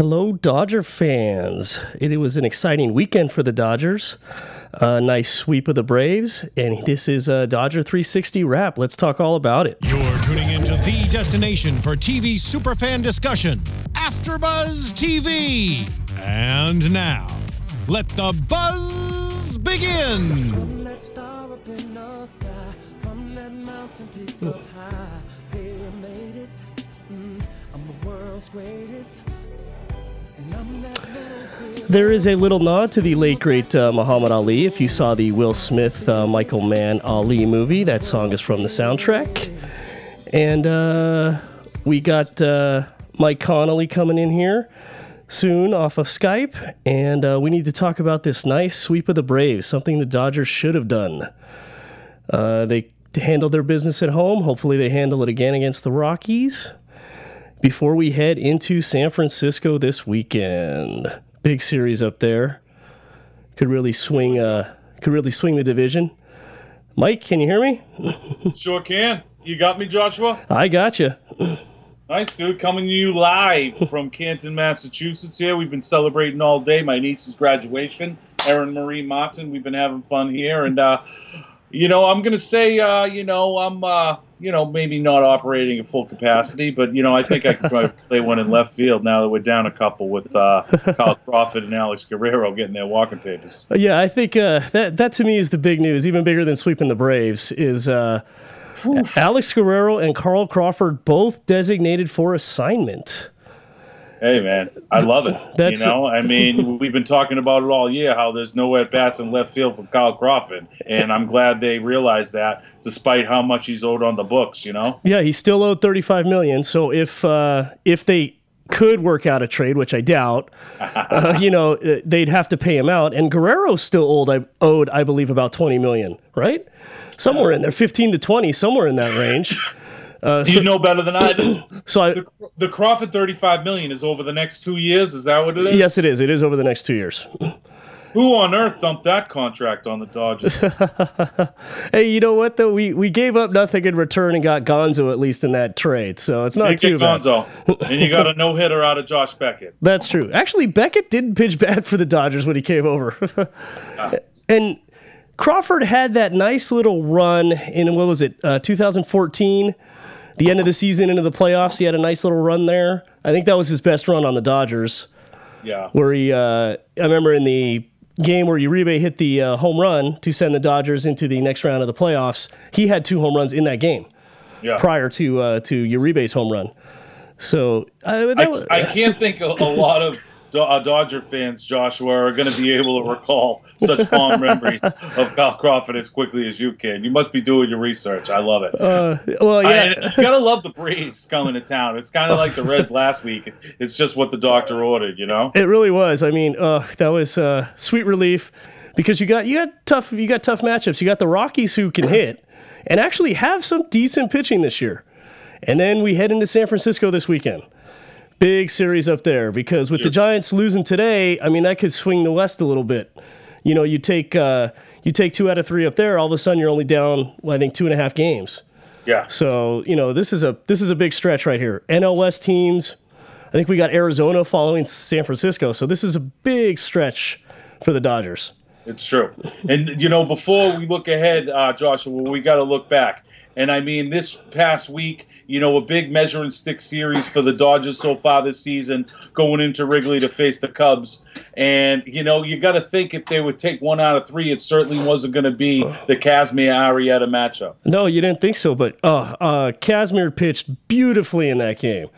Hello, Dodger fans. It was an exciting weekend for the Dodgers. A nice sweep of the Braves, and this is a Dodger 360 wrap. Let's talk all about it. You're tuning into the destination for TV superfan discussion, AfterBuzz TV. And now, let the buzz begin. From that star up in the sky, from that mountain peak up high, hey, I made it. Mm, There is a little nod to the late, great uh, Muhammad Ali. If you saw the Will Smith, uh, Michael Mann Ali movie, that song is from the soundtrack. And uh, we got uh, Mike Connolly coming in here soon off of Skype. And uh, we need to talk about this nice sweep of the Braves, something the Dodgers should have done. Uh, they handled their business at home. Hopefully, they handle it again against the Rockies before we head into San Francisco this weekend. Big series up there. Could really swing uh could really swing the division. Mike, can you hear me? Sure can. You got me, Joshua? I got you. Nice, dude. Coming to you live from Canton, Massachusetts here. We've been celebrating all day my niece's graduation. Erin Marie Martin. We've been having fun here. And, uh, you know, I'm going to say, uh, you know, I'm, uh, you know, maybe not operating at full capacity, but, you know, I think I could probably play one in left field now that we're down a couple with uh, Kyle Crawford and Alex Guerrero getting their walking papers. Uh, Yeah, I think uh, that that to me is the big news, even bigger than sweeping the Braves. Is uh, Alex Guerrero and Carl Crawford both designated for assignment? Hey man, I love it. That's- you know, I mean, we've been talking about it all year how there's no at bats in left field for Kyle Crawford, and I'm glad they realized that, despite how much he's owed on the books. You know, Yeah, he's still owed thirty five million. So if uh, if they could work out a trade, which I doubt, uh, you know, uh, they'd have to pay him out. And Guerrero's still owed, I owed, I believe, about twenty million, right? Somewhere in there, fifteen to twenty, somewhere in that range. You know better than I do. So I, The, the Crawford 35 million is over the next two years. Is that what it is? yes, it is. It is over the next two years. Who on earth dumped that contract on the Dodgers? Hey, you know what though? We we gave up nothing in return and got Gonzo at least in that trade, so it's not you too get bad. Gonzo, and you got a no hitter out of Josh Beckett. That's true. Actually, Beckett didn't pitch bad for the Dodgers when he came over. and Crawford had that nice little run in what was it, uh, 2014, the end of the season into the playoffs. He had a nice little run there. I think that was his best run on the Dodgers, Yeah, where he. Uh, I remember in the game where Uribe hit the uh, home run to send the Dodgers into the next round of the playoffs. He had two home runs in that game yeah. prior to uh, to Uribe's home run. So uh, that I, was, I can't think a lot of Uh, Dodger fans, Joshua, are going to be able to recall such fond memories of Kyle Crawford as quickly as you can. You must be doing your research. I love it. well, yeah. and you gotta love the Braves coming to town. It's kind of like the Reds last week. It's just what the doctor ordered, you know. It really was. I mean, uh, that was uh, sweet relief because you got you got tough you got tough matchups. You got the Rockies who can hit and actually have some decent pitching this year, and then we head into San Francisco this weekend. Big series up there because with the Giants losing today, I mean that could swing the West a little bit. You know, you take uh, you take two out of three up there, all of a sudden you're only down, well, I think, two and a half games. Yeah, So you know this is a this is a big stretch right here. NL West teams. I think we got Arizona following San Francisco. So this is a big stretch for the Dodgers. it's true. And you know, before we look ahead, uh, Joshua, we got to look back. And I mean, this past week, you know, a big measuring stick series for the Dodgers so far this season, going into Wrigley to face the Cubs. And you know, you got to think if they would take one out of three, it certainly wasn't going to be the Kazmir Arrieta matchup. No, you didn't think so, but uh, uh, Kazmir pitched beautifully in that game.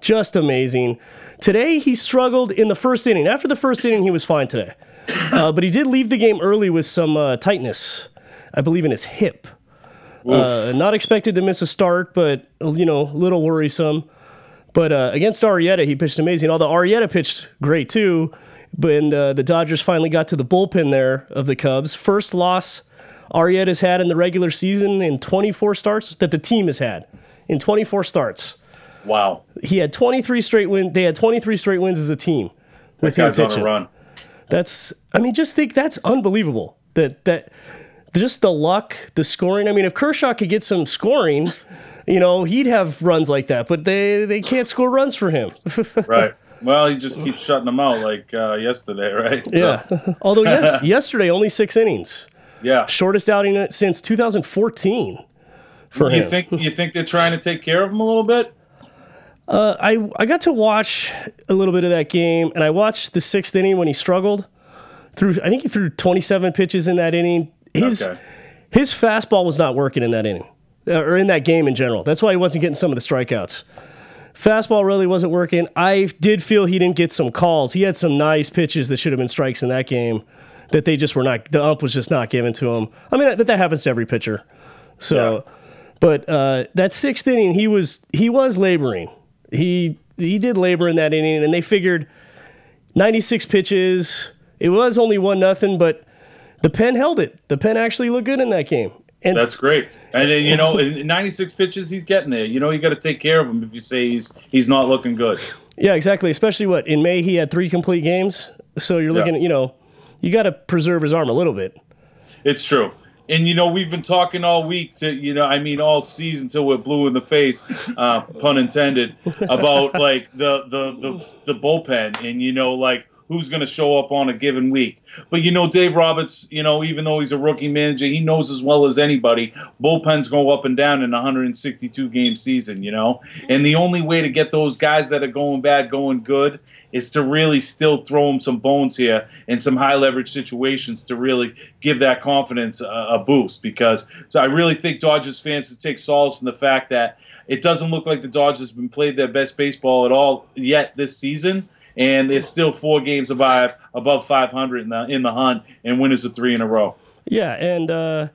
Just amazing. Today he struggled in the first inning. After the first inning, he was fine today, uh, but he did leave the game early with some uh, tightness, I believe, in his hip. Uh, not expected to miss a start, but you know, a little worrisome. But uh, against Arrieta, he pitched amazing. Although Arrieta pitched great too. But and, uh, the Dodgers finally got to the bullpen there of the Cubs. First loss Arrieta's had in the regular season in 24 starts that the team has had in 24 starts. Wow, He had 23 straight wins. They had 23 straight wins as a team with him guy's on pitching. a run. That's I mean, just think that's unbelievable. That that just the luck, the scoring. I mean, if Kershaw could get some scoring, you know, he'd have runs like that. But they they can't score runs for him. Right. Well, he just keeps shutting them out like uh, yesterday, right? So, Yeah. Although ye- yesterday only six innings, yeah. shortest outing since 2014 for You him. think you think they're trying to take care of him a little bit? I I got to watch a little bit of that game, and I watched the sixth inning when he struggled. Through I think he threw 27 pitches in that inning. His Okay. his fastball was not working in that inning, uh, or in that game in general. That's why he wasn't getting some of the strikeouts. Fastball really wasn't working. I did feel he didn't get some calls. He had some nice pitches that should have been strikes in that game that they just were not. The ump was just not given to him. I mean, that, that happens to every pitcher. So, but uh, that sixth inning, he was he was laboring. He he did labor in that inning, and they figured 96 pitches. It was only one nothing, but the pen held it. The pen actually looked good in that game. And That's great. And then you know, in 96 pitches, he's getting there. You know, you got to take care of him if you say he's he's not looking good. yeah, exactly. Especially what in May he had three complete games. So you're looking at you know you got to preserve his arm a little bit. It's true. And you know, we've been talking all week to you know, I mean, all season till we're blue in the face, uh, pun intended, about like the the the, the bullpen and you know, like who's going to show up on a given week. But you know, Dave Roberts, you know, even though he's a rookie manager, he knows as well as anybody bullpens go up and down in a 162 game season. You know, mm-hmm. and the only way to get those guys that are going bad going good is to really still throw them some bones here in some high leverage situations to really give that confidence a, a boost. Because so I really think Dodgers fans should take solace in the fact that it doesn't look like the Dodgers have been played their best baseball at all yet this season. And they're still four games above above 500 in the in the hunt, and winners of three in a row. Yeah, and uh,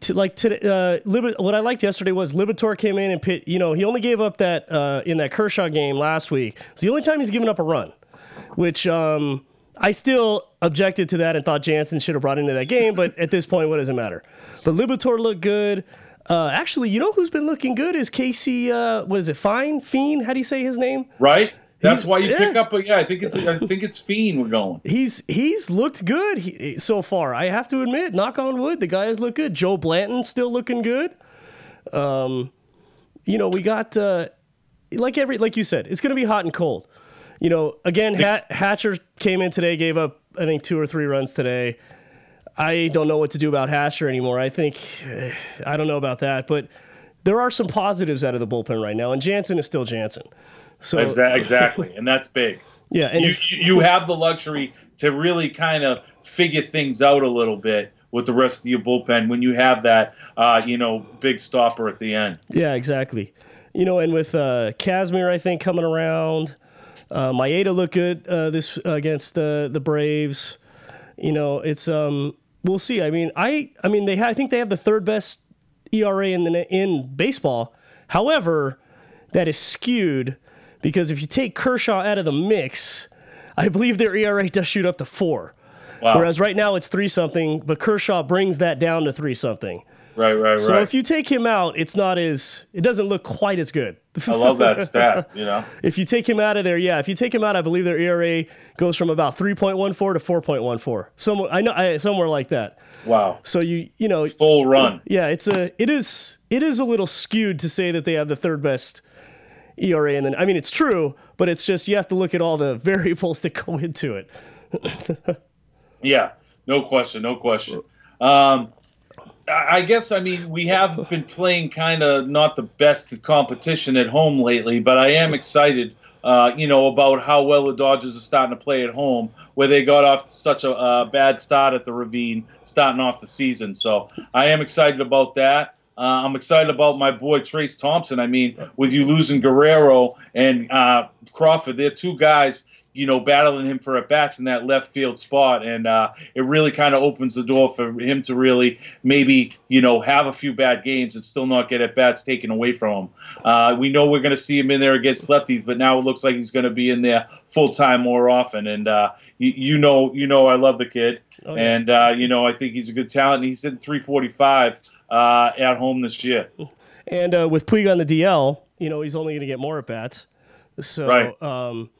to like today, uh, what I liked yesterday was Liberatore came in and pit. You know, he only gave up that uh, in that Kershaw game last week. It's the only time he's given up a run, which um, I still objected to that and thought Jansen should have brought into that game. But at this point, what does it matter? But Liberatore looked good. Uh, actually, you know who's been looking good is Casey. Uh, what is it? Fine, Fiend. How do you say his name? Right? That's He's- why you pick up. A, yeah, I think it's I think it's Fiend. We're going. He's he's looked good he, so far. I have to admit, knock on wood, the guy has looked good. Joe Blanton still looking good. Um, you know, we got uh, like every like you said, it's going to be hot and cold. You know, again, Hat, Hatcher came in today, gave up I think two or three runs today. I don't know what to do about Hatcher anymore. I think eh, I don't know about that, but there are some positives out of the bullpen right now, and Jansen is still Jansen. So Exa- Exactly, and that's big. yeah, and you, if- you have the luxury to really kind of figure things out a little bit with the rest of your bullpen when you have that uh, you know big stopper at the end. Yeah, exactly. You know, and with uh, Kazmir, I think coming around, uh, Maeda looked good uh, this against the the Braves. You know, it's um, we'll see. I mean, I I mean they ha- I think they have the third best ERA in the in baseball. However, that is skewed because if you take Kershaw out of the mix, I believe their ERA does shoot up to four. Wow. Whereas right now it's three something, but Kershaw brings that down to three something. right, right, So right. So if you take him out, it's not as it doesn't look quite as good. I love that stat. You know, if you take him out of there, yeah, if you take him out, I believe their ERA goes from about 3.14 to 4.14. Somewhere I know I, somewhere like that. wow, So you you know, full run. yeah, it's a it is it is a little skewed to say that they have the third best ERA and then I mean it's true, but it's just you have to look at all the variables that go into it. Yeah, no question, no question. Um, I guess I mean we have been playing kind of not the best competition at home lately, but I am excited. Uh, you know about how well the Dodgers are starting to play at home, where they got off to such a uh, bad start at the Ravine, starting off the season. So I am excited about that. Uh, I'm excited about my boy Trayce Thompson. I mean, with you losing Guerrero and uh, Crawford, they're two guys, you know, battling him for at bats in that left field spot, and uh, it really kind of opens the door for him to really maybe, you know, have a few bad games and still not get at bats taken away from him. Uh, we know we're going to see him in there against lefties, but now it looks like he's going to be in there full time more often. And uh, you, you know, you know, I love the kid, yeah. and uh, you know, I think he's a good talent. He's in 345 uh, at home this year. And uh, with Puig on the DL, you know, he's only going to get more at bats. So, Right. um,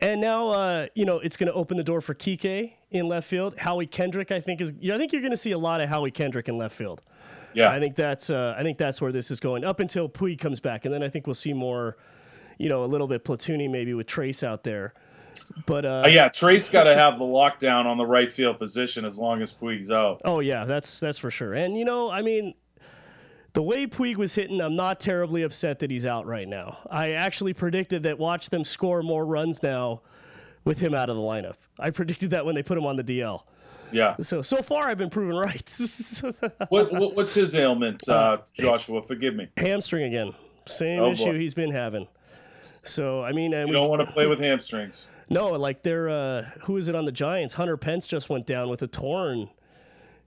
and now, uh, you know, it's going to open the door for Kike in left field. Howie Kendrick, I think, is. I think you're going to see a lot of Howie Kendrick in left field. Yeah, I think that's. Uh, I think that's where this is going up until Puig comes back, and then I think we'll see more. you know, a little bit platooning maybe with Trayce out there. But uh, Uh, yeah, Trayce got to have the lockdown on the right field position as long as Puig's out. Oh yeah, that's that's for sure. And you know, I mean, the way Puig was hitting, I'm not terribly upset that he's out right now. I actually predicted that watch them score more runs now with him out of the lineup. I predicted that when they put him on the DL. Yeah. So so far I've been proven right. What, what what's his ailment, uh, Joshua? Forgive me. Hamstring again. Same Oh, issue boy. he's been having. So I mean, You we- don't want to play with hamstrings. No, like they're uh, who is it on the Giants? Hunter Pence just went down with a torn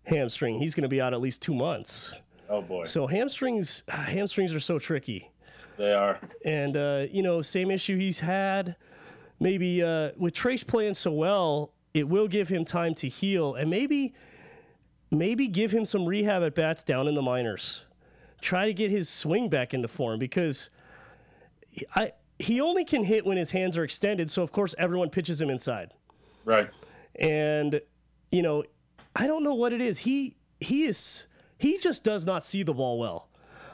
hamstring. He's going to be out at least two months. Oh boy, So hamstrings, hamstrings are so tricky. they are. And uh, you know, same issue he's had. Maybe uh, with Trayce playing so well, it will give him time to heal, and maybe, maybe give him some rehab at bats down in the minors. Try to get his swing back into form because I he only can hit when his hands are extended. So of course everyone pitches him inside, Right. and you know, I don't know what it is. He he is he just does not see the ball well.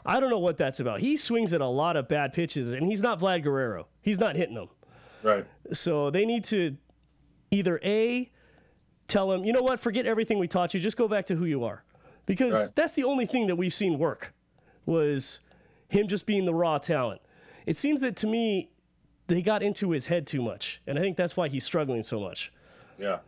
I don't know what that's about. He swings at a lot of bad pitches, and he's not Vlad Guerrero. He's not hitting them. Right. So they need to either A, tell him, you know what, forget everything we taught you, just go back to who you are. Because Right. that's the only thing that we've seen work was him just being the raw talent. It seems that to me, they got into his head too much. And I think that's why he's struggling so much. Yeah.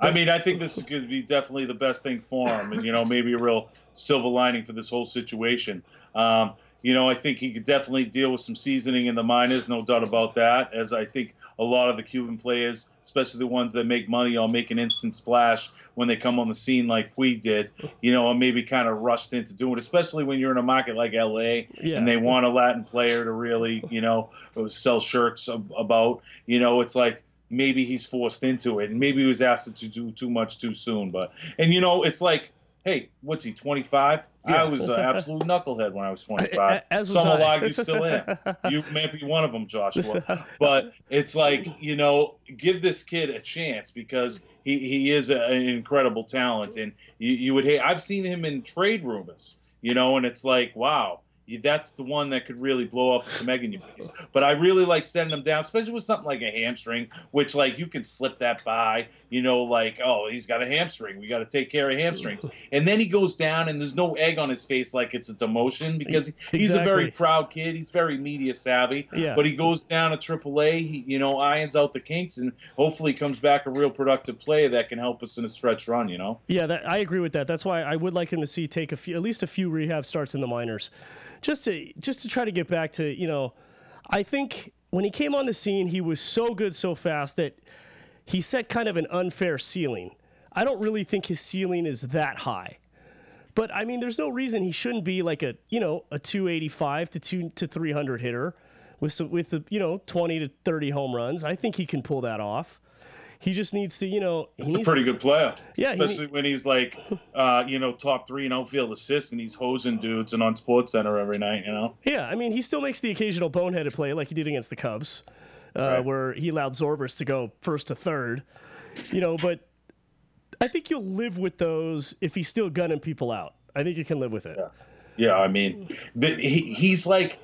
I mean, I think this could be definitely the best thing for him, and you know, maybe a real silver lining for this whole situation. Um, you know, I think he could definitely deal with some seasoning in the minors, no doubt about that. As I think a lot of the Cuban players, especially the ones that make money, all make an instant splash when they come on the scene like we did. You know, and maybe kind of rushed into doing it, especially when you're in a market like LA Yeah. and they want a Latin player to really, you know, sell shirts about. You know, it's like maybe he's forced into it, and maybe he was asked to do too much too soon. But and you know, it's like, hey, what's he? Twenty five? Yeah. I was an absolute knucklehead when I was twenty five. As was Some will I. argue still am. You may be one of them, Joshua. But it's like you know, give this kid a chance because he he is a, an incredible talent, and you you would hate. I've seen him in trade rumors, you know, and it's like, wow. That's the one that could really blow up some egg in your face. But I really like sending them down, especially with something like a hamstring, which like you can slip that by, you know, like oh he's got a hamstring, we got to take care of hamstrings, and then he goes down and there's no egg on his face like it's a demotion because he's a very proud kid, he's very media savvy, Yeah. but he goes down to AAA, he you know irons out the kinks and hopefully comes back a real productive player that can help us in a stretch run, you know. Yeah, that, I agree with that. That's why I would like him to see take a few, at least a few rehab starts in the minors, just to just to try to get back to you know. I think when he came on the scene, he was so good so fast that he set kind of an unfair ceiling. I don't really think his ceiling is that high, but I mean, there's no reason he shouldn't be like a you know a 285 to two to 300 hitter with some, with the you know 20 to 30 home runs. I think he can pull that off. He just needs to, you know, he He's a pretty good player. Yeah, he- Especially when he's like, uh, you know, top three in outfield assists and he's hosing dudes and on Sports Center every night, you know? Yeah, I mean, he still makes the occasional boneheaded play like he did against the Cubs, uh, Right. where he allowed Zorbers to go first to third. You know, but I think you'll live with those if he's still gunning people out. I think you can live with it. Yeah, I mean, the, he, he's like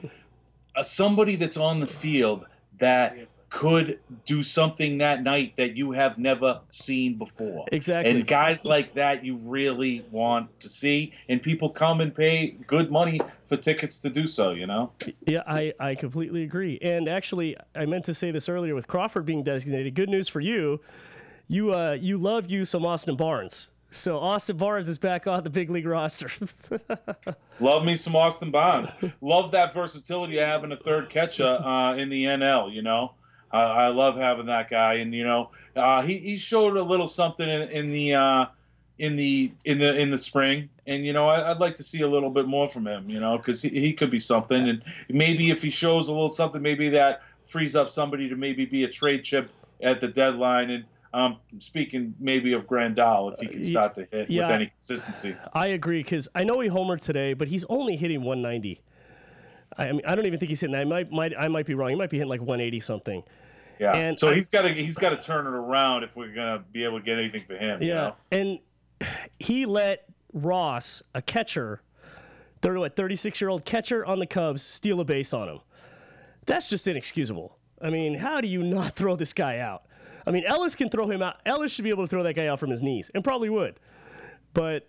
a, somebody that's on the field that could do something that night that you have never seen before. Exactly. And guys like that you really want to see, and people come and pay good money for tickets to do so, you know? Yeah, I, I completely agree. And actually, I meant to say this earlier with Crawford being designated. Good news for you. You uh, you love you some Austin Barnes. So Austin Barnes is back on the big league roster. Love me some Austin Barnes. love that versatility of having a third catcher uh, in the NL. You know, uh, I love having that guy, and you know, uh, he he showed a little something in, in the uh, in the in the in the spring, and you know, I, I'd like to see a little bit more from him. You know, because he, he could be something, and maybe if he shows a little something, maybe that frees up somebody to maybe be a trade chip at the deadline and. Um, speaking maybe of Grandal, if he can Uh, start to hit yeah. with any consistency. I agree because I know he homered today, but he's only hitting 190. I, I mean, I don't even think he's hitting. I might, might, I might be wrong. He might be hitting like 180 something. Yeah. And so I- he's got to he's got to turn it around if we're gonna be able to get anything for him. you Yeah, know? and he let Ross, a catcher, thirty what, 36 year old catcher on the Cubs, steal a base on him. That's just inexcusable. I mean, how do you not throw this guy out? I mean, Ellis can throw him out. Ellis should be able to throw that guy out from his knees, and probably would. But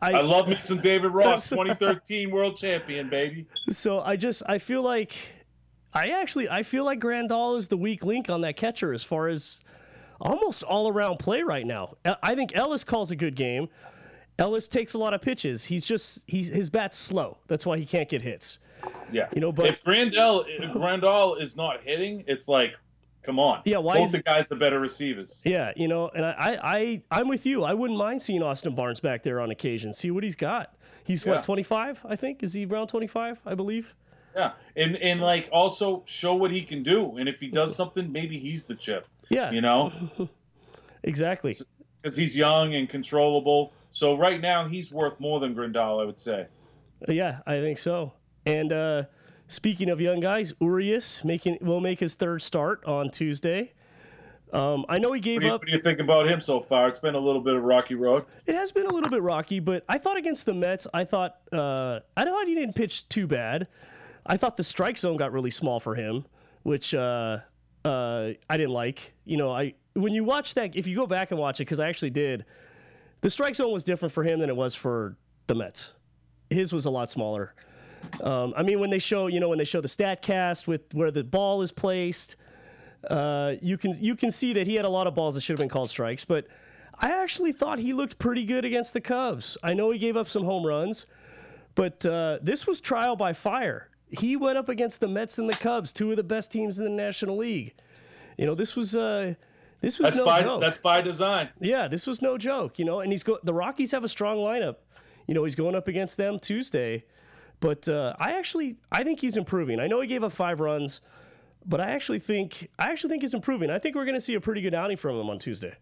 I, I love me some David Ross, 2013 world champion, baby. so I just I feel like I actually I feel like Grandal is the weak link on that catcher as far as almost all around play right now. I- think Ellis calls a good game. Ellis takes a lot of pitches. He's just he's his bat's slow. That's why he can't get hits. Yeah, You know, but- if Grandal if Grandal is not hitting, it's like, come on. Yeah, why Both is- the guys are better receivers. Yeah, you know, and I, I, I I'm with you. I wouldn't mind seeing Austin Barnes back there on occasion. See what he's got. He's Yeah. what 25, I think. Is he around 25? I believe. Yeah, and and like also show what he can do, and if he does something, maybe he's the chip. Yeah, You know, exactly. because he's young and controllable. So right now he's worth more than Grandal, I would say. Yeah, I think so. And uh, speaking of young guys, Urias making will make his third start on Tuesday. Um, I know he gave What you, up. what do you think about him so far? It's been a little bit of rocky road. It has been a little bit rocky, but I thought against the Mets, I thought uh, I thought he didn't pitch too bad. I thought the strike zone got really small for him, which uh, uh, I didn't like. You know, I when you watch that, if you go back and watch it, because I actually did, the strike zone was different for him than it was for the Mets. His was a lot smaller. Um, I mean, when they show, you know, when they show the Statcast with where the ball is placed, uh, you can you can see that he had a lot of balls that should have been called strikes. But I actually thought he looked pretty good against the Cubs. I know he gave up some home runs, but uh, this was trial by fire. He went up against the Mets and the Cubs, two of the best teams in the National League. You know, this was uh, this was That's no by joke. that's by design. Yeah, this was no joke, you know. And he's go- the Rockies have a strong lineup. You know, he's going up against them Tuesday. But uh, I actually I think he's improving. I know he gave up five runs, but I actually think I actually think he's improving. I think we're going to see a pretty good outing from him on Tuesday.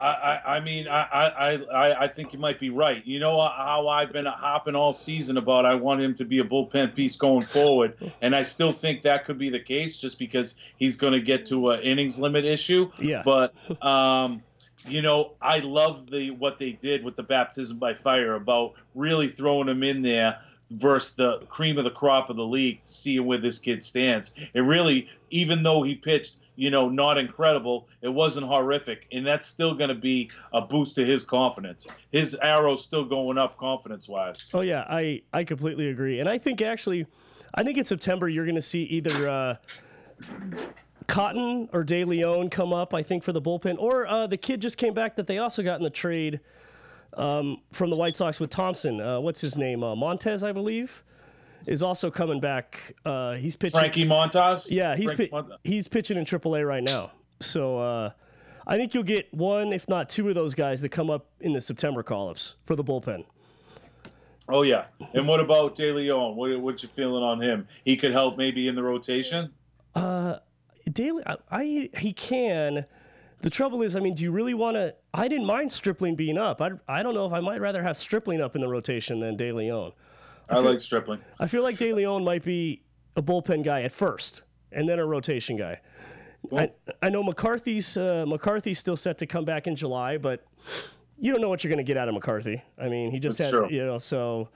I, I, mean, I, I, I, I think you might be right. You know how I've been hopping all season about I want him to be a bullpen piece going forward, and I still think that could be the case just because he's going to get to an innings limit issue. Yeah. But um, you know, I love the what they did with the baptism by fire about really throwing him in there versus the cream of the crop of the league to see where this kid stands. It really, even though he pitched, you know, not incredible, it wasn't horrific, and that's still going to be a boost to his confidence. His arrow's still going up confidence wise. Oh yeah, I I completely agree. And I think actually I think in September you're going to see either uh, Cotton or De Leon come up, I think, for the bullpen. Or uh, the kid just came back that they also got in the trade um, from the White Sox with Thompson. Uh, what's his name? Uh, Montez, I believe, is also coming back. Uh, he's pitching. Frankie Montas. Yeah, he's pi- Montas. he's pitching in AAA right now. So uh, I think you'll get one, if not two, of those guys that come up in the September call-ups for the bullpen. Oh yeah. And what about De Leon? What what you feeling on him? He could help maybe in the rotation. Uh, Daily, I, I he can. The trouble is, I mean, do you really want to? I didn't mind Stripling being up. I, I don't know if I might rather have Stripling up in the rotation than De Leon. I, like Stripling. I feel like De Leon might be a bullpen guy at first, and then a rotation guy. I, I know McCarthy's uh, McCarthy's still set to come back in July, but you don't know what you're going to get out of McCarthy. I mean, he just That's had true. you know, so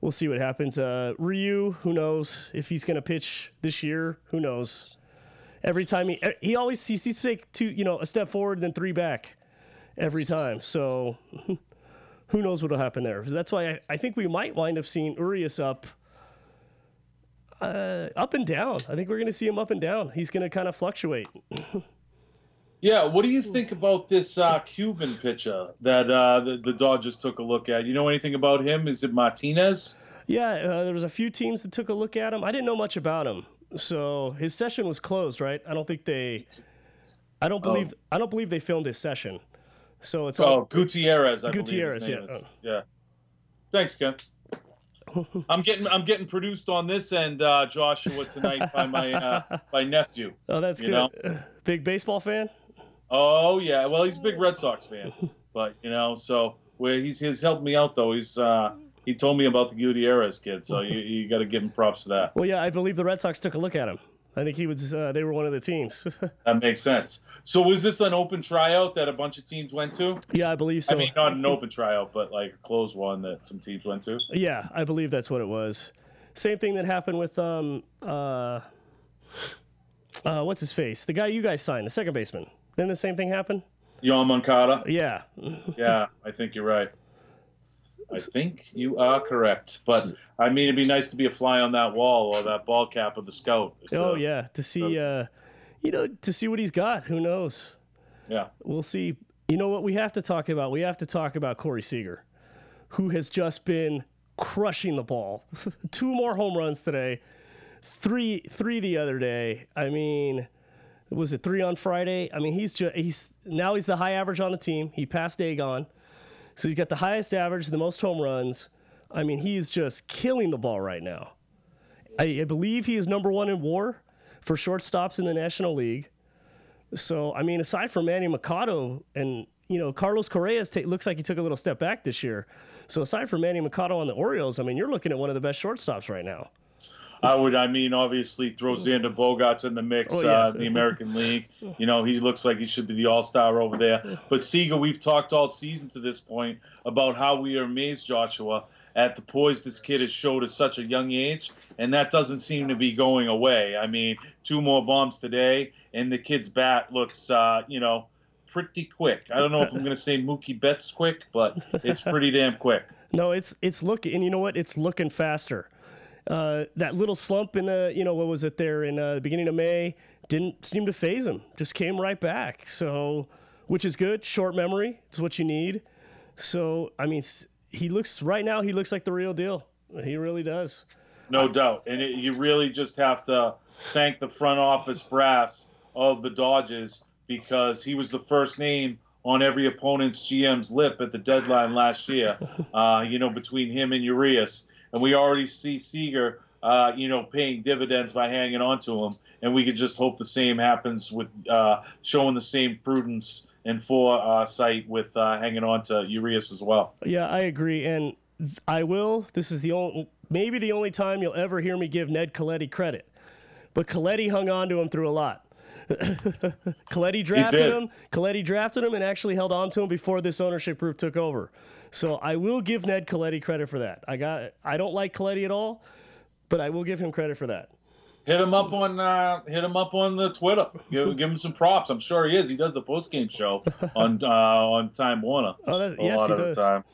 we'll see what happens. Uh, Ryu, who knows if he's going to pitch this year? Who knows? Every time he he always he seems to take two you know a step forward then three back every time. So who knows what'll happen there? That's why I, I think we might wind up seeing Urias up. Uh, up and down. I think we're going to see him up and down. He's going to kind of fluctuate. Yeah, what do you think about this uh, Cuban pitcher that uh, the, the Dodgers took a look at? You know anything about him? Is it Martinez? Yeah, uh, there was a few teams that took a look at him. I didn't know much about him, so his session was closed. Right? I don't think they. I don't believe. I don't believe they filmed his session. So it's all. Oh, Gutierrez. I Gutierrez, believe his name yeah. is. Yeah. Thanks, Ken. I'm getting I'm getting produced on this end, uh, Joshua, tonight by my uh, my nephew. Oh, that's good. Big baseball fan. Oh yeah, well he's a big Red Sox fan, but you know, so where he's he's helped me out though. He's uh, he told me about the Gutierrez kid, so you, you got to give him props for that. Well, yeah, I believe the Red Sox took a look at him. I think he was. Uh, they were one of the teams. That makes sense. So was this an open tryout that a bunch of teams went to? yeah, I believe so. I mean, not an open tryout, but like a closed one that some teams went to. Yeah, I believe that's what it was. Same thing that happened with um uh, uh what's his face? The guy you guys signed, the second baseman. Then the same thing happen? Yon Moncada. Yeah. Yeah, I think you're right. I think you are correct. But I mean, it'd be nice to be a fly on that wall or that ball cap of the scout. It's, Oh uh, yeah. To see uh you know, to see what he's got. Who knows? yeah. We'll see. You know what we have to talk about? We have to talk about Corey Seager, who has just been crushing the ball. Two more home runs today, three three the other day. I mean, was it three on Friday? I mean, he's just he's now he's the high average on the team. He passed Dagon, so he's got the highest average, the most home runs. I mean, he's just killing the ball right now. I, I believe he is number one in WAR for shortstops in the National League. So I mean, aside from Manny Machado and you know Carlos Correa ta- looks like he took a little step back this year. So aside from Manny Machado on the Orioles, I mean, you're looking at one of the best shortstops right now. I would, I mean, obviously throw Xander Bogaerts in the mix, Oh, yes. uh, the American League. You know, he looks like he should be the all star over there. But Seager, we've talked all season to this point about how we are amazed, Joshua, at the poise this kid has showed at such a young age, and that doesn't seem to be going away. I mean, two more bombs today, and the kid's bat looks, uh, you know, pretty quick. I don't know if I'm going to say Mookie Betts quick, but it's pretty damn quick. No, it's it's looking, and you know what? It's looking faster. Uh, that little slump in the, you know, what was it there in uh, the beginning of May didn't seem to phase him. Just came right back. So, which is good. Short memory. It's what you need. So, I mean, he looks right now. He looks like the real deal. He really does. No doubt. And it, you really just have to thank the front office brass of the Dodgers because he was the first name on every opponent's GM's lip at the deadline last year, uh, you know, between him and Urias. And we already see Seager, uh, you know, paying dividends by hanging on to him. And we could just hope the same happens with uh, showing the same prudence and foresight with uh, hanging on to Urias as well. Yeah, I agree, and I will. This is the only, maybe the only time you'll ever hear me give Ned Colletti credit. But Colletti hung on to him through a lot. Colletti drafted him. Colletti drafted him and actually held on to him before this ownership group took over. So I will give Ned Colletti credit for that. I got. I don't like Colletti at all, but I will give him credit for that. Hit him up on uh, hit him up on the Twitter. Give, give him some props. I'm sure he is. He does the post game show on uh, on Time Warner Oh, that's, a yes, lot he of does. the time.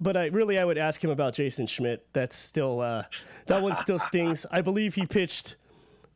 But I really, I would ask him about Jason Schmidt. That's still uh, that one still stings. I believe he pitched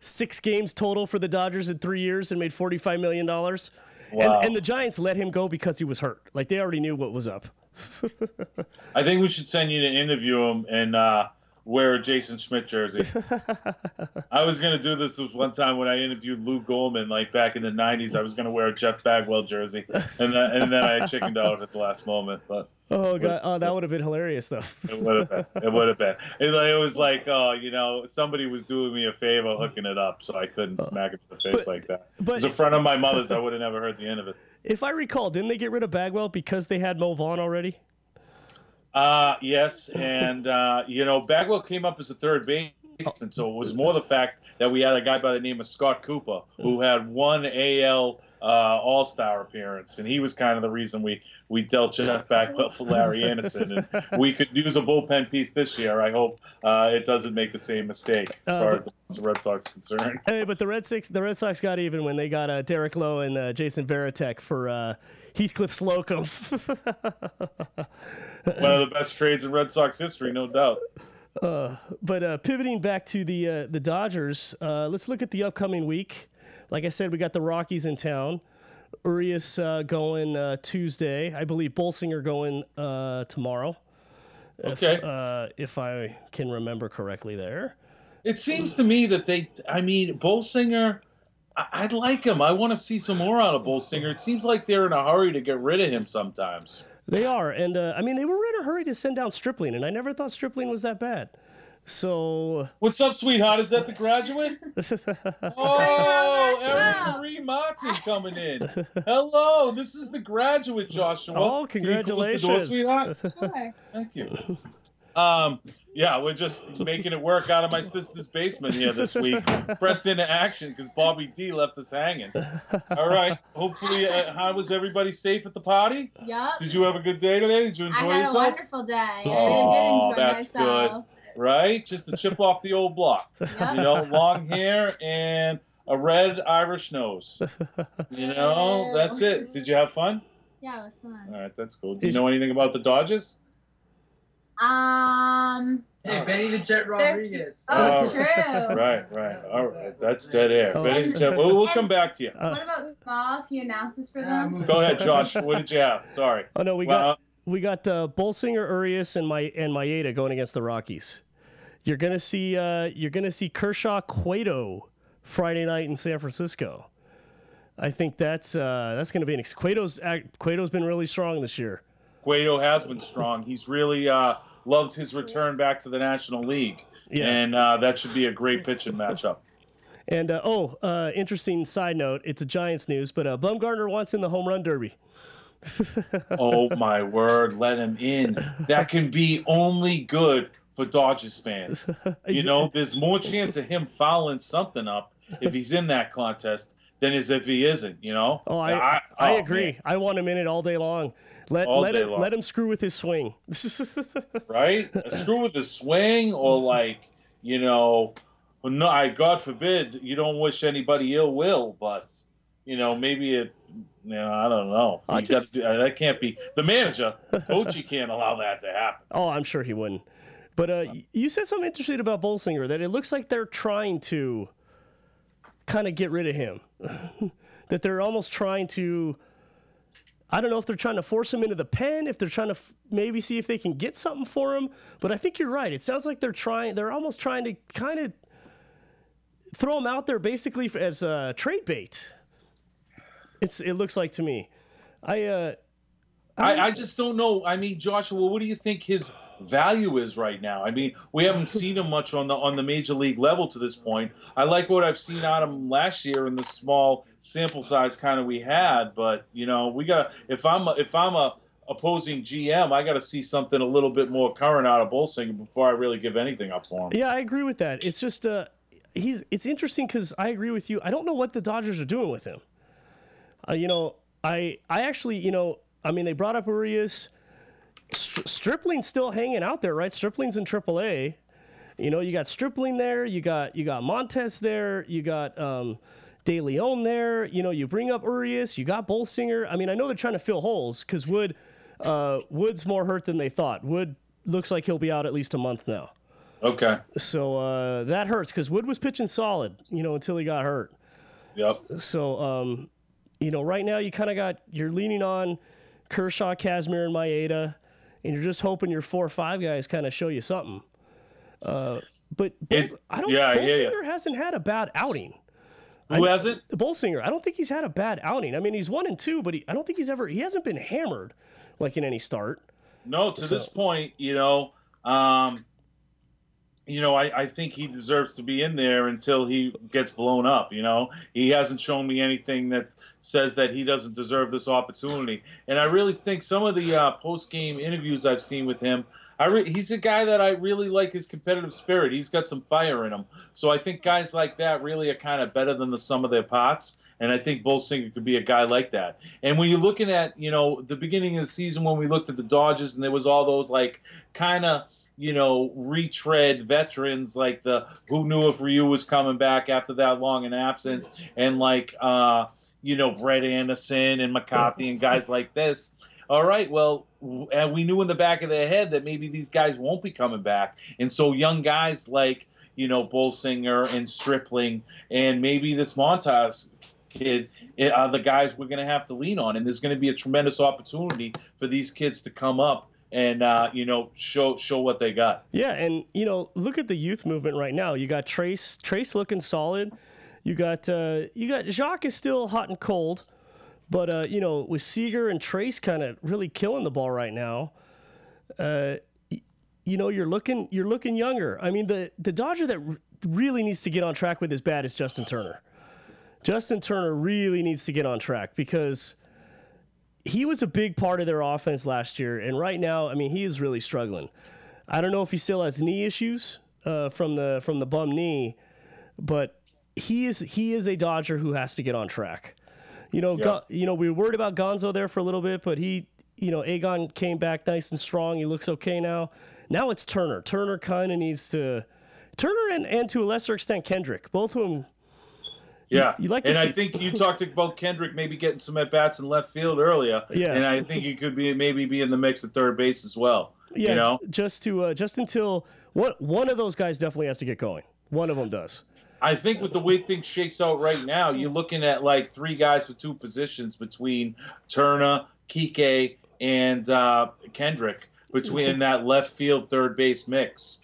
six games total for the Dodgers in three years and made forty five million dollars. Wow. And, and the Giants let him go because he was hurt. Like they already knew what was up. I think we should send you to interview him and uh, wear a Jason Schmidt jersey. I was gonna do this this one time when I interviewed Lou Gorman, like back in the '90s. I was gonna wear a Jeff Bagwell jersey, and then, and then I chickened out at the last moment. But Oh god, oh that would have been hilarious though. It would have been. It would have been. It, it was like, oh, you know, somebody was doing me a favor hooking it up, so I couldn't uh, smack it in the face but- like that. but- As a friend of my mother's, I would have never heard the end of it. if I recall, didn't they get rid of Bagwell because they had Mo Vaughn already? Uh, yes, and uh, you know, Bagwell came up as a third baseman, so it was more the fact that we had a guy by the name of Scott Cooper who had one AL uh, All Star appearance, and he was kind of the reason we we dealt Jeff Bagwell for Larry Andersen, and we could use a bullpen piece this year. I hope uh, it doesn't make the same mistake as Uh, far but- as the Red Sox concerned. Hey, but the Red Sox, the Red Sox got even when they got uh, Derek Lowe and uh, Jason Varitek for uh, Heathcliff Slocum. One of the best trades in Red Sox history, no doubt. But uh, pivoting back to the uh, the Dodgers, uh, let's look at the upcoming week. Like I said, we got the Rockies in town. Urias uh, going uh, Tuesday. I believe Bolsinger going uh, tomorrow, Okay. uh, if I can remember correctly. There. It seems to me that they, I mean, Bolsinger, I- I'd like him. I want to see some more out of Bolsinger. It seems like they're in a hurry to get rid of him sometimes. They are, and uh, I mean they were in a hurry to send down Stripling, and I never thought Stripling was that bad. So What's up, sweetheart? Is that the graduate? oh, Erin Marie Martin coming in. Hello, this is the graduate, Joshua. Oh, Can you close the door, congratulations. sweetheart? Sure. Thank you. Um, yeah, we're just making it work out of my sister's basement here this week. Pressed into action because Bobby D left us hanging. All right. Hopefully, uh, how was everybody safe at the party? Yup. Did you have a good day today? Did you enjoy yourself? I enjoy had a wonderful day. I Oh, really did enjoy that's myself. right? Just a chip off the old block. Yep. You know, long hair and a red Irish nose. You know, that's it. Did you have fun? Yeah, it was fun. All right, that's cool. Do you know anything about the Dodgers? Um. Hey, Benny the Jet Rodriguez. Oh, Oh, true. Right, right. All right, that's dead air. Oh. Benny the Jet- We'll, we'll come back to you. Uh, What about Smalls? He announces for them. Go ahead, Josh. What did you have? Sorry. Oh no, we Well, got we got uh, Bolsinger, Urias, and my and Maeda going against the Rockies. You're gonna see uh, you're gonna see Kershaw Cueto Friday night in San Francisco. I think that's uh, that's gonna be an ex- Cueto's act- Cueto's been really strong this year. Cueto has been strong. He's really uh, loved his return back to the National League, Yeah. and uh, that should be a great pitching matchup. And uh, oh, uh, interesting side note: it's a Giants news, but uh, Bumgarner wants in the home run derby. Oh my word, let him in. That can be only good for Dodgers fans. You know, there's more chance of him fouling something up if he's in that contest than as if he isn't. You know. Oh, I I, oh, agree. man. I want him in it all day long. Let All let him long. let him screw with his swing. right? A screw with the swing, or like you know, no, I God forbid you don't wish anybody ill will, but you know maybe it. You know, I don't know. I just- do- uh, that can't be the manager. Bochy can't allow that to happen. Oh, I'm sure he wouldn't. But uh, you said something interesting about Bolsinger that it looks like they're trying to kind of get rid of him. that they're almost trying to. I don't know if they're trying to force him into the pen, if they're trying to f- maybe see if they can get something for him. But I think you're right. It sounds like they're trying. They're almost trying to kind of throw him out there basically f- as a trade bait. It's. It looks like to me. I. uh I, I just don't know. I mean, Joshua, what do you think his value is right now? I mean, we haven't seen him much on the on the major league level to this point. I like what I've seen out of him last year in the small sample size kind of we had, but you know, we got if I'm a, if I'm a opposing GM, I got to see something a little bit more current out of Bolsinger before I really give anything up for him. Yeah, I agree with that. It's just uh, he's. It's interesting because I agree with you. I don't know what the Dodgers are doing with him. Uh, you know, I I actually you know I mean they brought up Urias. Stri- Stripling's still hanging out there, right? Stripling's in AAA. You know, you got Stripling there. You got you got Montez there. You got um, De Leon there. You know, you bring up Urias. You got Bolsinger. I mean, I know they're trying to fill holes because Wood uh, Wood's more hurt than they thought. Wood looks like he'll be out at least a month now. Okay. So uh, that hurts because Wood was pitching solid, you know, until he got hurt. Yep. So, um, you know, right now you kind of got you're leaning on Kershaw, Kazmir, and Maeda, and you're just hoping your four or five guys kind of show you something. Uh, but It- I don't. yeah, I hear ya. Bolsinger hasn't had a bad outing. Who has it? Bolsinger, I don't think he's had a bad outing. I mean, he's one and two, but he, I don't think he's ever he hasn't been hammered like in any start. No, to this point, you know, um, you know, I, I think he deserves to be in there until he gets blown up. You know, he hasn't shown me anything that says that he doesn't deserve this opportunity. And I really think some of the uh, post game interviews I've seen with him, I re- he's a guy that I really like his competitive spirit. He's got some fire in him. So I think guys like that really are kind of better than the sum of their parts. And I think Bolsinger could be a guy like that. And when you're looking at, you know, the beginning of the season when we looked at the Dodgers and there was all those like kind of, you know, retread veterans like the who knew if Ryu was coming back after that long an absence and like uh, you know, Brett Anderson and McCarthy and guys like this. All right, well, and we knew in the back of their head that maybe these guys won't be coming back. And so young guys like, you know, Bolsinger and Stripling and maybe this Montas kid eh, are the guys we're going to have to lean on. And there's going to be a tremendous opportunity for these kids to come up and, uh, you know, show show what they got. Yeah, and you know, look at the youth movement right now. You got Trayce, Trayce looking solid. You got uh, you got Joc is still hot and cold, but uh, you know, with Seager and Trayce kind of really killing the ball right now. Uh, you know, you're looking you're looking younger. I mean, the the Dodger that really needs to get on track with his bat is Justin Turner. Justin Turner really needs to get on track because he was a big part of their offense last year, and right now, I mean, he is really struggling. I don't know if he still has knee issues uh, from the from the bum knee, but he is he is a Dodger who has to get on track. You know, Gon- you know, we were worried about Gonzo there for a little bit, but he, you know, Agon came back nice and strong. He looks okay now, Now it's Turner. Turner kind of needs to. Turner and, and to a lesser extent Kendrick, both of them. Yeah, you like to and I see- think you talked about Kendrick maybe getting some at bats in left field earlier. Yeah. and I think he could be maybe be in the mix at third base as well. Yeah, you know, just to uh, just until what one of those guys definitely has to get going. One of them does. I think with the way things shakes out right now, you're looking at like three guys for two positions between Turner, Kike, and uh, Kendrick between that left field third base mix.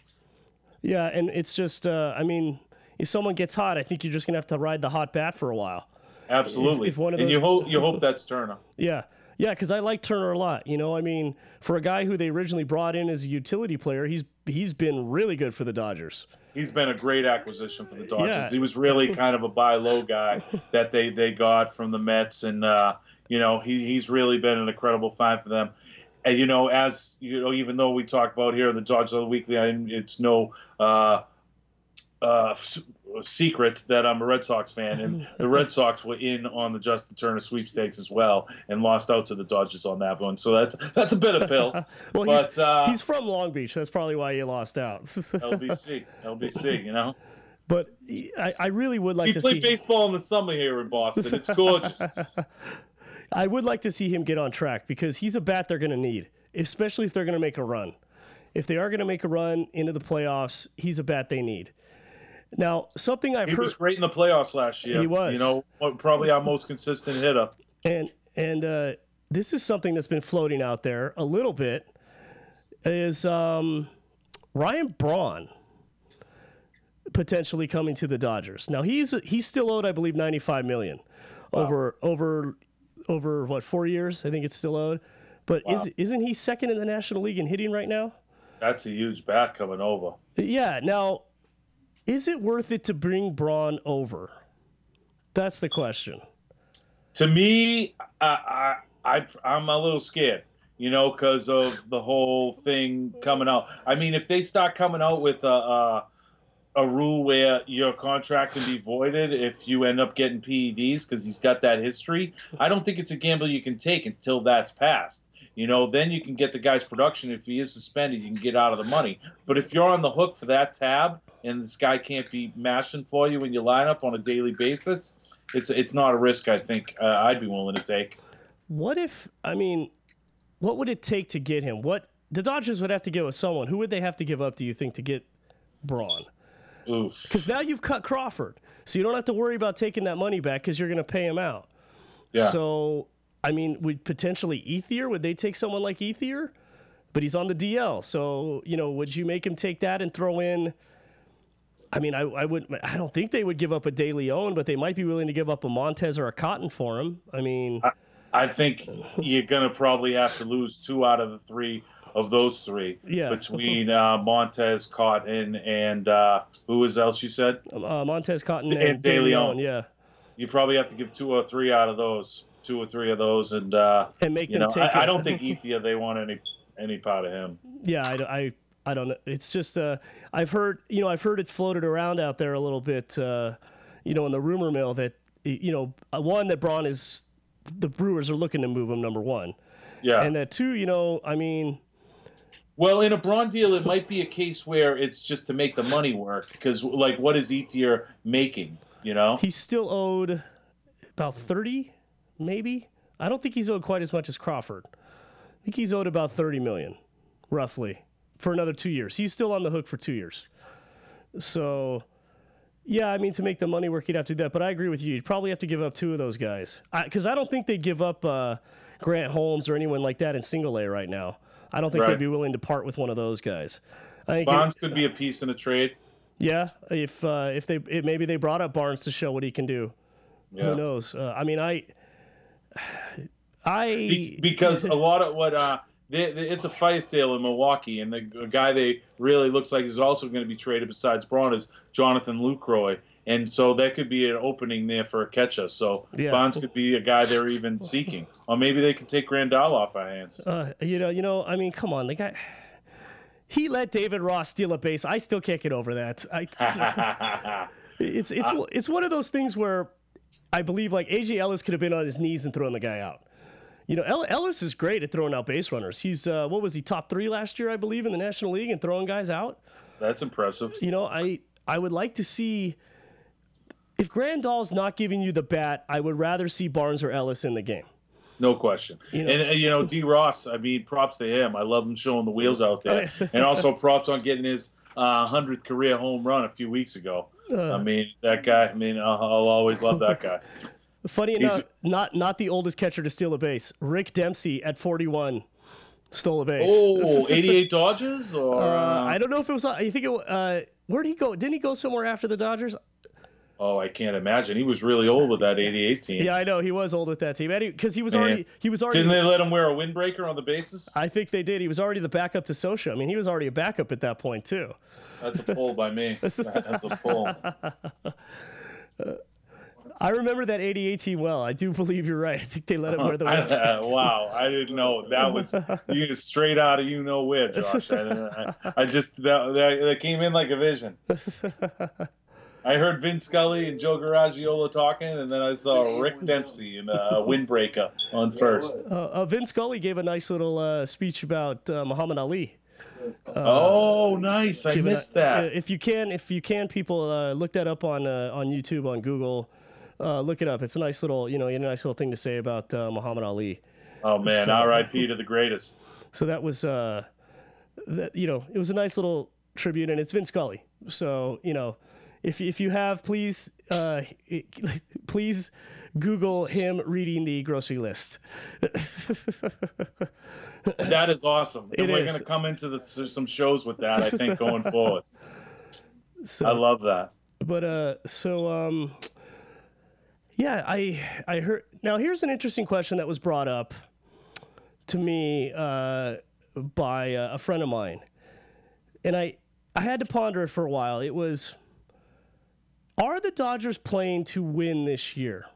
Yeah, and it's just uh, I mean, if someone gets hot, I think you're just gonna have to ride the hot bat for a while. Absolutely, If- if one of and you hope you hope that's Turner. Yeah. Yeah, because I like Turner a lot. You know, I mean, for a guy who they originally brought in as a utility player, he's he's been really good for the Dodgers. He's been a great acquisition for the Dodgers. Yeah. He was really kind of a buy low guy that they, they got from the Mets, and uh, you know he, he's really been an incredible find for them. And you know, as you know, even though we talk about here in the Dodgers of the Weekly, I, it's no uh, uh, secret that I'm a Red Sox fan, and the Red Sox were in on the Justin Turner sweepstakes as well, and lost out to the Dodgers on that one. So that's that's a bit of a pill. Well, but he's, uh, he's from Long Beach. That's probably why he lost out. LBC, LBC, you know. but I, I really would like We to play see. baseball in the summer here in Boston. It's gorgeous. I would like to see him get on track because he's a bat they're going to need, especially if they're going to make a run. If they are going to make a run into the playoffs, he's a bat they need. Now, something I've he heard, was great in the playoffs last year. He was. You know, probably our most consistent hitter. and and uh, this is something that's been floating out there a little bit, is um, Ryan Braun potentially coming to the Dodgers. Now he's he's still owed, I believe, ninety five million over over over what four years? I think it's still owed. But is isn't he second in the National League in hitting right now? That's a huge bat coming over. Yeah. Now, is it worth it to bring Braun over? That's the question. To me, I, I, I I'm a little scared. You know, because of the whole thing coming out. I mean, if they start coming out with a, a a rule where your contract can be voided if you end up getting PEDs because he's got that history, I don't think it's a gamble you can take until that's passed. You know, then you can get the guy's production. If he is suspended, you can get out of the money. But if you're on the hook for that tab and this guy can't be mashing for you in your lineup on a daily basis, it's it's not a risk. I think uh, I'd be willing to take. What if I mean, what would it take to get him? What the Dodgers would have to give with someone. Who would they have to give up? Do you think to get Braun? Because now you've cut Crawford, so you don't have to worry about taking that money back because you're going to pay him out. Yeah. So I mean, would potentially Ethier? Would they take someone like Ethier? But he's on the DL, so you know, would you make him take that and throw in? I mean, I, I would. I don't think they would give up a De Leon, but they might be willing to give up a Montas or a Cotton for him. I mean, I think you're gonna probably have to lose two out of the three of those three. Yeah. Between uh, Montas, Cotton, and uh, who was else you said? uh, Montas Cotton And and, De De Leon. Leon, yeah, You probably have to give two or three out of those, two or three of those, and uh, and make them know, take. I, I don't think Ethier they want any any part of him. Yeah, I, I, I don't know. It's just uh, I've heard you know I've heard it floated around out there a little bit. Uh, you know, in the rumor mill that you know uh, one that Braun is the Brewers are looking to move him number one, Yeah. and that two, you know, I mean, Well, in a Braun deal, it might be a case where it's just to make the money work. Because, like, what is Ethier making? You know, he's still owed about thirty, maybe. I don't think he's owed quite as much as Crawford. I think he's owed about thirty million, roughly, for another two years. He's still on the hook for two years. So, yeah, I mean, to make the money work, you'd have to do that. But I agree with you. You'd probably have to give up two of those guys. Because I, don't think they'd give up uh, Grant Holmes or anyone like that in single A right now. I don't think Right. they'd be willing to part with one of those guys. I think Barnes could be a piece in a trade. yeah, if uh, if they if maybe they brought up Barnes to show what he can do. Yeah. Who knows? Uh, I mean, I, I Be- because a lot of what uh, they, they- it's a fire sale in Milwaukee, and the guy they really looks like is also going to be traded besides Braun is Jonathan Lucroy, and so that could be an opening there for a catcher. So Yeah. Barnes could be a guy they're even seeking, or maybe they could take Grandal off our hands. uh, you know, you know, I mean, come on, the guy. He let David Ross steal a base. I still can't get over that. I, it's it's it's one of those things where I believe like AJ Ellis could have been on his knees and thrown the guy out. You know, Ellis is great at throwing out base runners. He's uh, what was he top three last year, I believe, in the National League and throwing guys out. That's impressive. You know, I I would like to see if Grandal's not giving you the bat, I would rather see Barnes or Ellis in the game. No question. You know- and, uh, you know, D. Ross, I mean, props to him. I love him showing the wheels out there. and also props on getting his uh, 100th career home run a few weeks ago. Uh. I mean, that guy, I mean, I'll, I'll always love that guy. Funny He's- enough, not not the oldest catcher to steal a base. Rick Dempsey at 41 stole a base. Oh, 88 Dodgers? Or, Uh, uh, I don't know if it was. I think it. Uh, where did he go? Didn't he go somewhere after the Dodgers? oh, I can't imagine. He was really old with that 88 team. Yeah, I know he was old with that team because he was Man. already he was already. Didn't they let him wear a windbreaker on the bases? I think they did. He was already the backup to Scioscia. I mean, he was already a backup at that point too. That's a pull by me. That's a pull. I remember that '88 team well. I do believe you're right. I think they let him wear the. I, wing. uh, wow, I didn't know that was you straight out of you know where, Josh. I, I, I just that, that, that came in like a vision. I heard Vin Scully and Joe Garagiola talking, and then I saw Rick Dempsey in a windbreaker on first. Uh, uh, Vin Scully gave a nice little uh, speech about uh, Muhammad Ali. oh, nice! I Give a- missed uh, that. if you can, if you can, people uh, look that up on uh, on YouTube, on Google. Uh, look it up. It's a nice little, you know, a nice little thing to say about uh, Muhammad Ali. Oh man, so- R.I.P. to the greatest. So that was, uh, that you know, it was a nice little tribute, and it's Vin Scully. So you know, if if you have, please, uh, please Google him reading the grocery list. That is awesome. It and we're going to come into the, some shows with that. I think going forward. So, I love that. But uh, so um, yeah, I I heard. Now here's an interesting question that was brought up to me uh, by a friend of mine, and I I had to ponder it for a while. It was, are the Dodgers playing to win this year?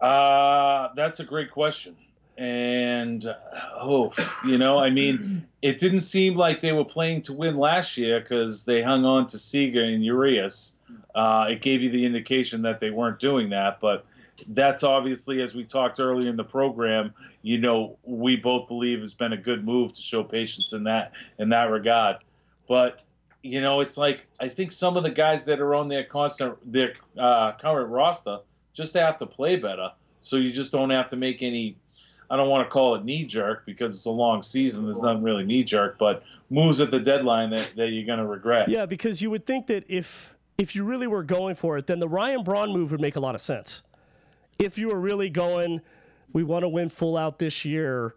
Uh, that's a great question. And oh, you know, I mean, it didn't seem like they were playing to win last year because they hung on to Seager and Urias. Uh, it gave you the indication that they weren't doing that, but that's obviously, as we talked earlier in the program, you know, we both believe has been a good move to show patience in that in that regard. But you know, it's like I think some of the guys that are on their constant their uh, current roster just have to play better. So you just don't have to make any. I don't want to call it knee jerk because it's a long season. There's nothing really knee jerk, but moves at the deadline that, that you're going to regret. Yeah, because you would think that if if you really were going for it, then the Ryan Braun move would make a lot of sense. If you were really going, we want to win full out this year.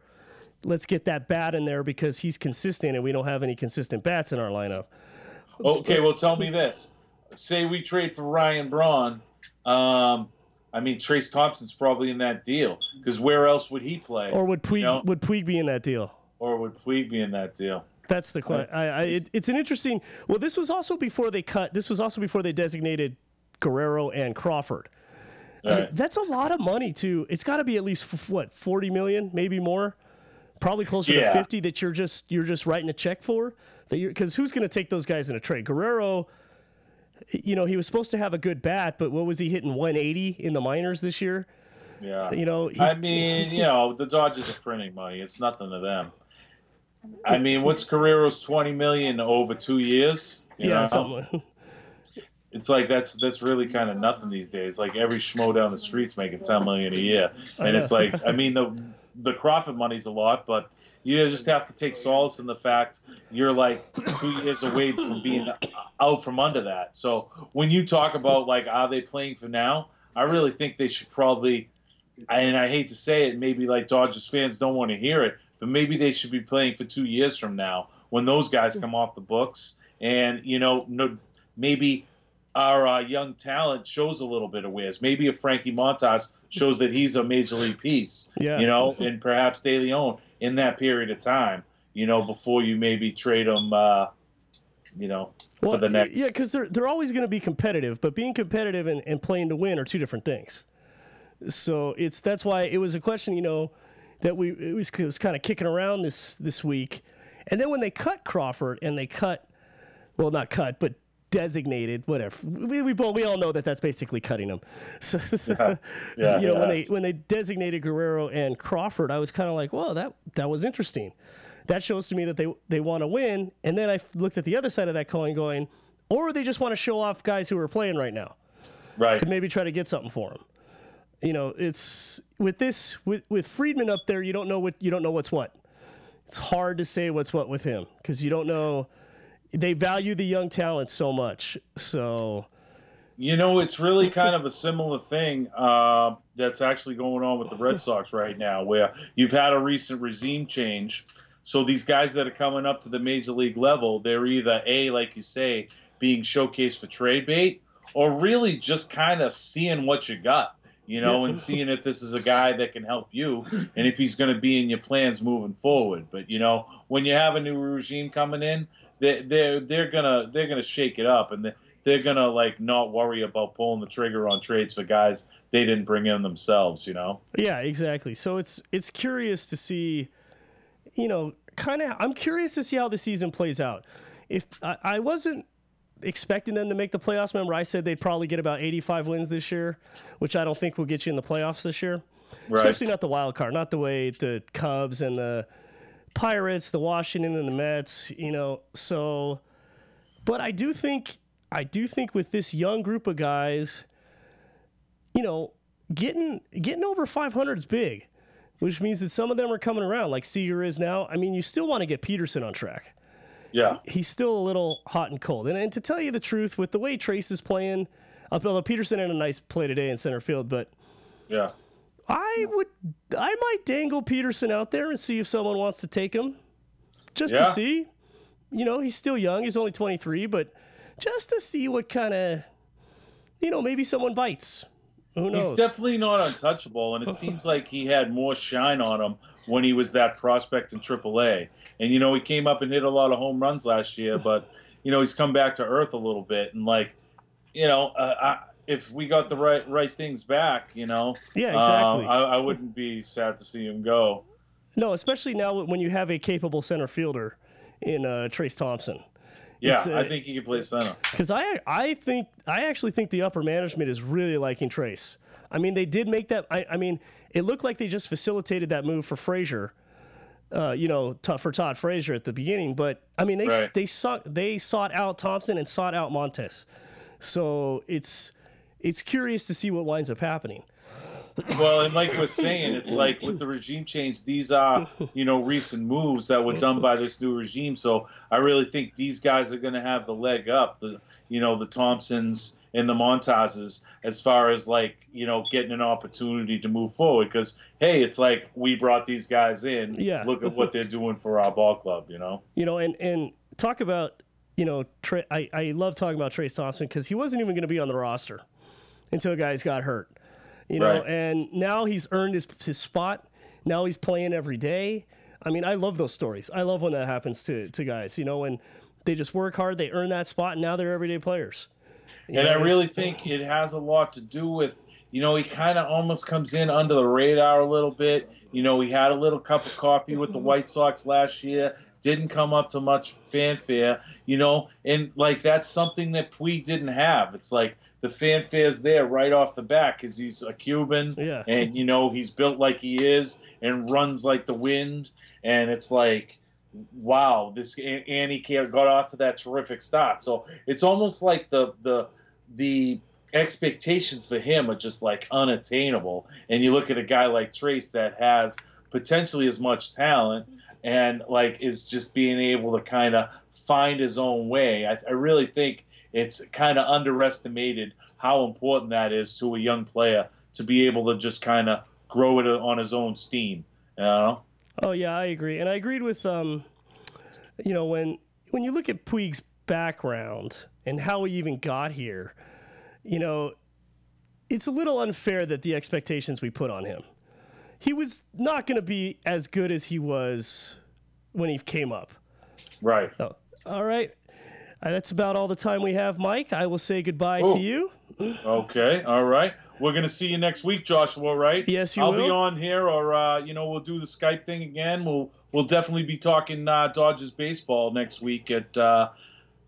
Let's get that bat in there because he's consistent, and we don't have any consistent bats in our lineup. Okay, well, tell me this. Say we trade for Ryan Braun. Um, I mean, Trayce Thompson's probably in that deal because where else would he play? Or would Puig No. would Puig be in that deal? or would Puig be in that deal? That's the question. I, I, it, it's an interesting. Well, this was also before they cut. This was also before they designated Guerrero and Crawford. Right. That's a lot of money to. It's got to be at least f- what forty million, maybe more, probably closer to fifty that you're just you're just writing a check for. That you're because who's going to take those guys in a trade? Guerrero, you know, he was supposed to have a good bat, but what was he hitting one eighty in the minors this year? Yeah. You know, he, I mean, you know, the Dodgers are printing money. It's nothing to them. I mean, what's Guerrero's twenty million over two years? You yeah, know? something. It's like that's that's really kind of nothing these days. Like every schmo down the street's making ten million a year, and it's like I mean the the Crawford money's a lot, but you just have to take solace in the fact you're like two years away from being out from under that. So when you talk about like are they playing for now, I really think they should probably. And I hate to say it, maybe like Dodgers fans don't want to hear it, but maybe they should be playing for two years from now when those guys come off the books, and you know, no, maybe our uh, young talent shows a little bit of whiz. Maybe if Frankie Montas shows that he's a major league piece, Yeah. you know, and perhaps De Leon in that period of time, you know, before you maybe trade him, uh, you know, for the next. Yeah, because they're they're always going to be competitive, but being competitive and, and playing to win are two different things. So it's that's why it was a question, you know, that we it was, it was kind of kicking around this this week, and then when they cut Crawford and they cut, well, not cut, but designated whatever. We we, both, we all know that that's basically cutting them. So, Yeah. Yeah, you know when they when they designated Guerrero and Crawford, I was kind of like, well, that that was interesting. That shows to me that they they want to win. And then I looked at the other side of that coin, going, or they just want to show off guys who are playing right now Right. to maybe try to get something for him. You know, it's with this with with Friedman up there, you don't know what you don't know what's what. It's hard to say what's what with him because you don't know. They value the young talent so much. So You know, it's really kind of a similar thing uh, that's actually going on with the Red Sox right now, where you've had a recent regime change. So these guys that are coming up to the major league level, they're either a, like you say, being showcased for trade bait, or really just kind of seeing what you got, you know, and seeing if this is a guy that can help you, and if he's going to be in your plans moving forward. But you know, when you have a new regime coming in, they they're they're gonna they're gonna shake it up, and they, they're gonna like not worry about pulling the trigger on trades for guys they didn't bring in themselves. You know. yeah, exactly. So it's it's curious to see. You know, kind of. I'm curious to see how the season plays out. If I, I wasn't expecting them to make the playoffs, remember I said they'd probably get about 85 wins this year, which I don't think will get you in the playoffs this year. Right. especially not the wild card, not the way the Cubs and the Pirates, the Washington and the Mets, you know. So, but I do think, I do think with this young group of guys, you know, getting getting over 500 is big, which means that some of them are coming around, like Seager is now. I mean, you still want to get Pederson on track Yeah. he's still a little hot and cold. And, and to tell you the truth, with the way Trayce is playing, although Pederson had a nice play today in center field, but Yeah. I would, I might dangle Pederson out there and see if someone wants to take him, just Yeah. to see. You know, he's still young; he's only twenty three, but just to see what kind of, you know, maybe someone bites. Who knows? He's definitely not untouchable, and it seems like he had more shine on him when he was that prospect in AAA. And you know, he came up and hit a lot of home runs last year, but you know, he's come back to earth a little bit. And like, you know, uh, I, if we got the right right things back, you know, Yeah, um, exactly. I, I wouldn't be sad to see him go. no, especially now when you have a capable center fielder in uh, Trayce Thompson. Yeah, It's, uh, I think he could play center. Because I, I think I actually think the upper management is really liking Trayce. I mean, they did make that. I, I mean, it looked like they just facilitated that move for Frazier. Uh, you know, t- for Todd Frazier at the beginning, but I mean, they Right. they sought they sought out Thompson and sought out Montas. So it's it's curious to see what winds up happening. Well, and like was saying, it's like with the regime change, these are you know recent moves that were done by this new regime. So I really think these guys are going to have the leg up. The you know the Thompsons and the montages as far as like you know getting an opportunity to move forward. Because hey, it's like we brought these guys in. Yeah. Look at what they're doing for our ball club. You know. You know, and and talk about you know, Tra- I I love talking about trey Thompson because he wasn't even going to be on the roster until guys got hurt. You know, Right. and now he's earned his his spot. Now he's playing every day. I mean, I love those stories. I love when that happens to to guys. You know, when they just work hard, they earn that spot, and now they're everyday players. And I really think it has a lot to do with, you know, he kind of almost comes in under the radar a little bit. You know, he had a little cup of coffee with the White Sox last year, didn't come up to much fanfare, you know, and like that's something that Puig didn't have. It's like the fanfare's there right off the bat because he's a Cuban Yeah. and, you know, he's built like he is and runs like the wind. And it's like, wow, this and he got off to that terrific start. So it's almost like the the the expectations for him are just like unattainable. And you look at a guy like Trayce that has potentially as much talent and like is just being able to kind of find his own way. I, I really think it's kind of underestimated how important that is to a young player to be able to just kind of grow it on his own steam. You know? Oh yeah, I agree, and I agreed with um, you know, when when you look at Puig's background and how he even got here, you know, it's a little unfair that the expectations we put on him. He was not going to be as good as he was when he came up. Right. Oh, all right. Uh, that's about all the time we have, Mike. I will say goodbye Oh. to you. Okay, all right. We're gonna see you next week, Joshua. Right? Yes, you I'll be will. on here, or uh, you know, we'll do the Skype thing again. We'll we'll definitely be talking uh, Dodgers baseball next week at uh,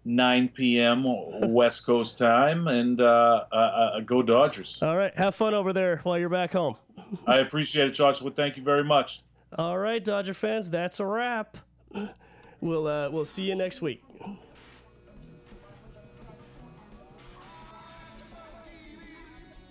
9 p.m. West Coast time, and uh, uh, uh, go Dodgers. All right. Have fun over there while you're back home. I appreciate it, Joshua. Thank you very much. All right, Dodger fans, that's a wrap. We'll uh, we'll see you next week.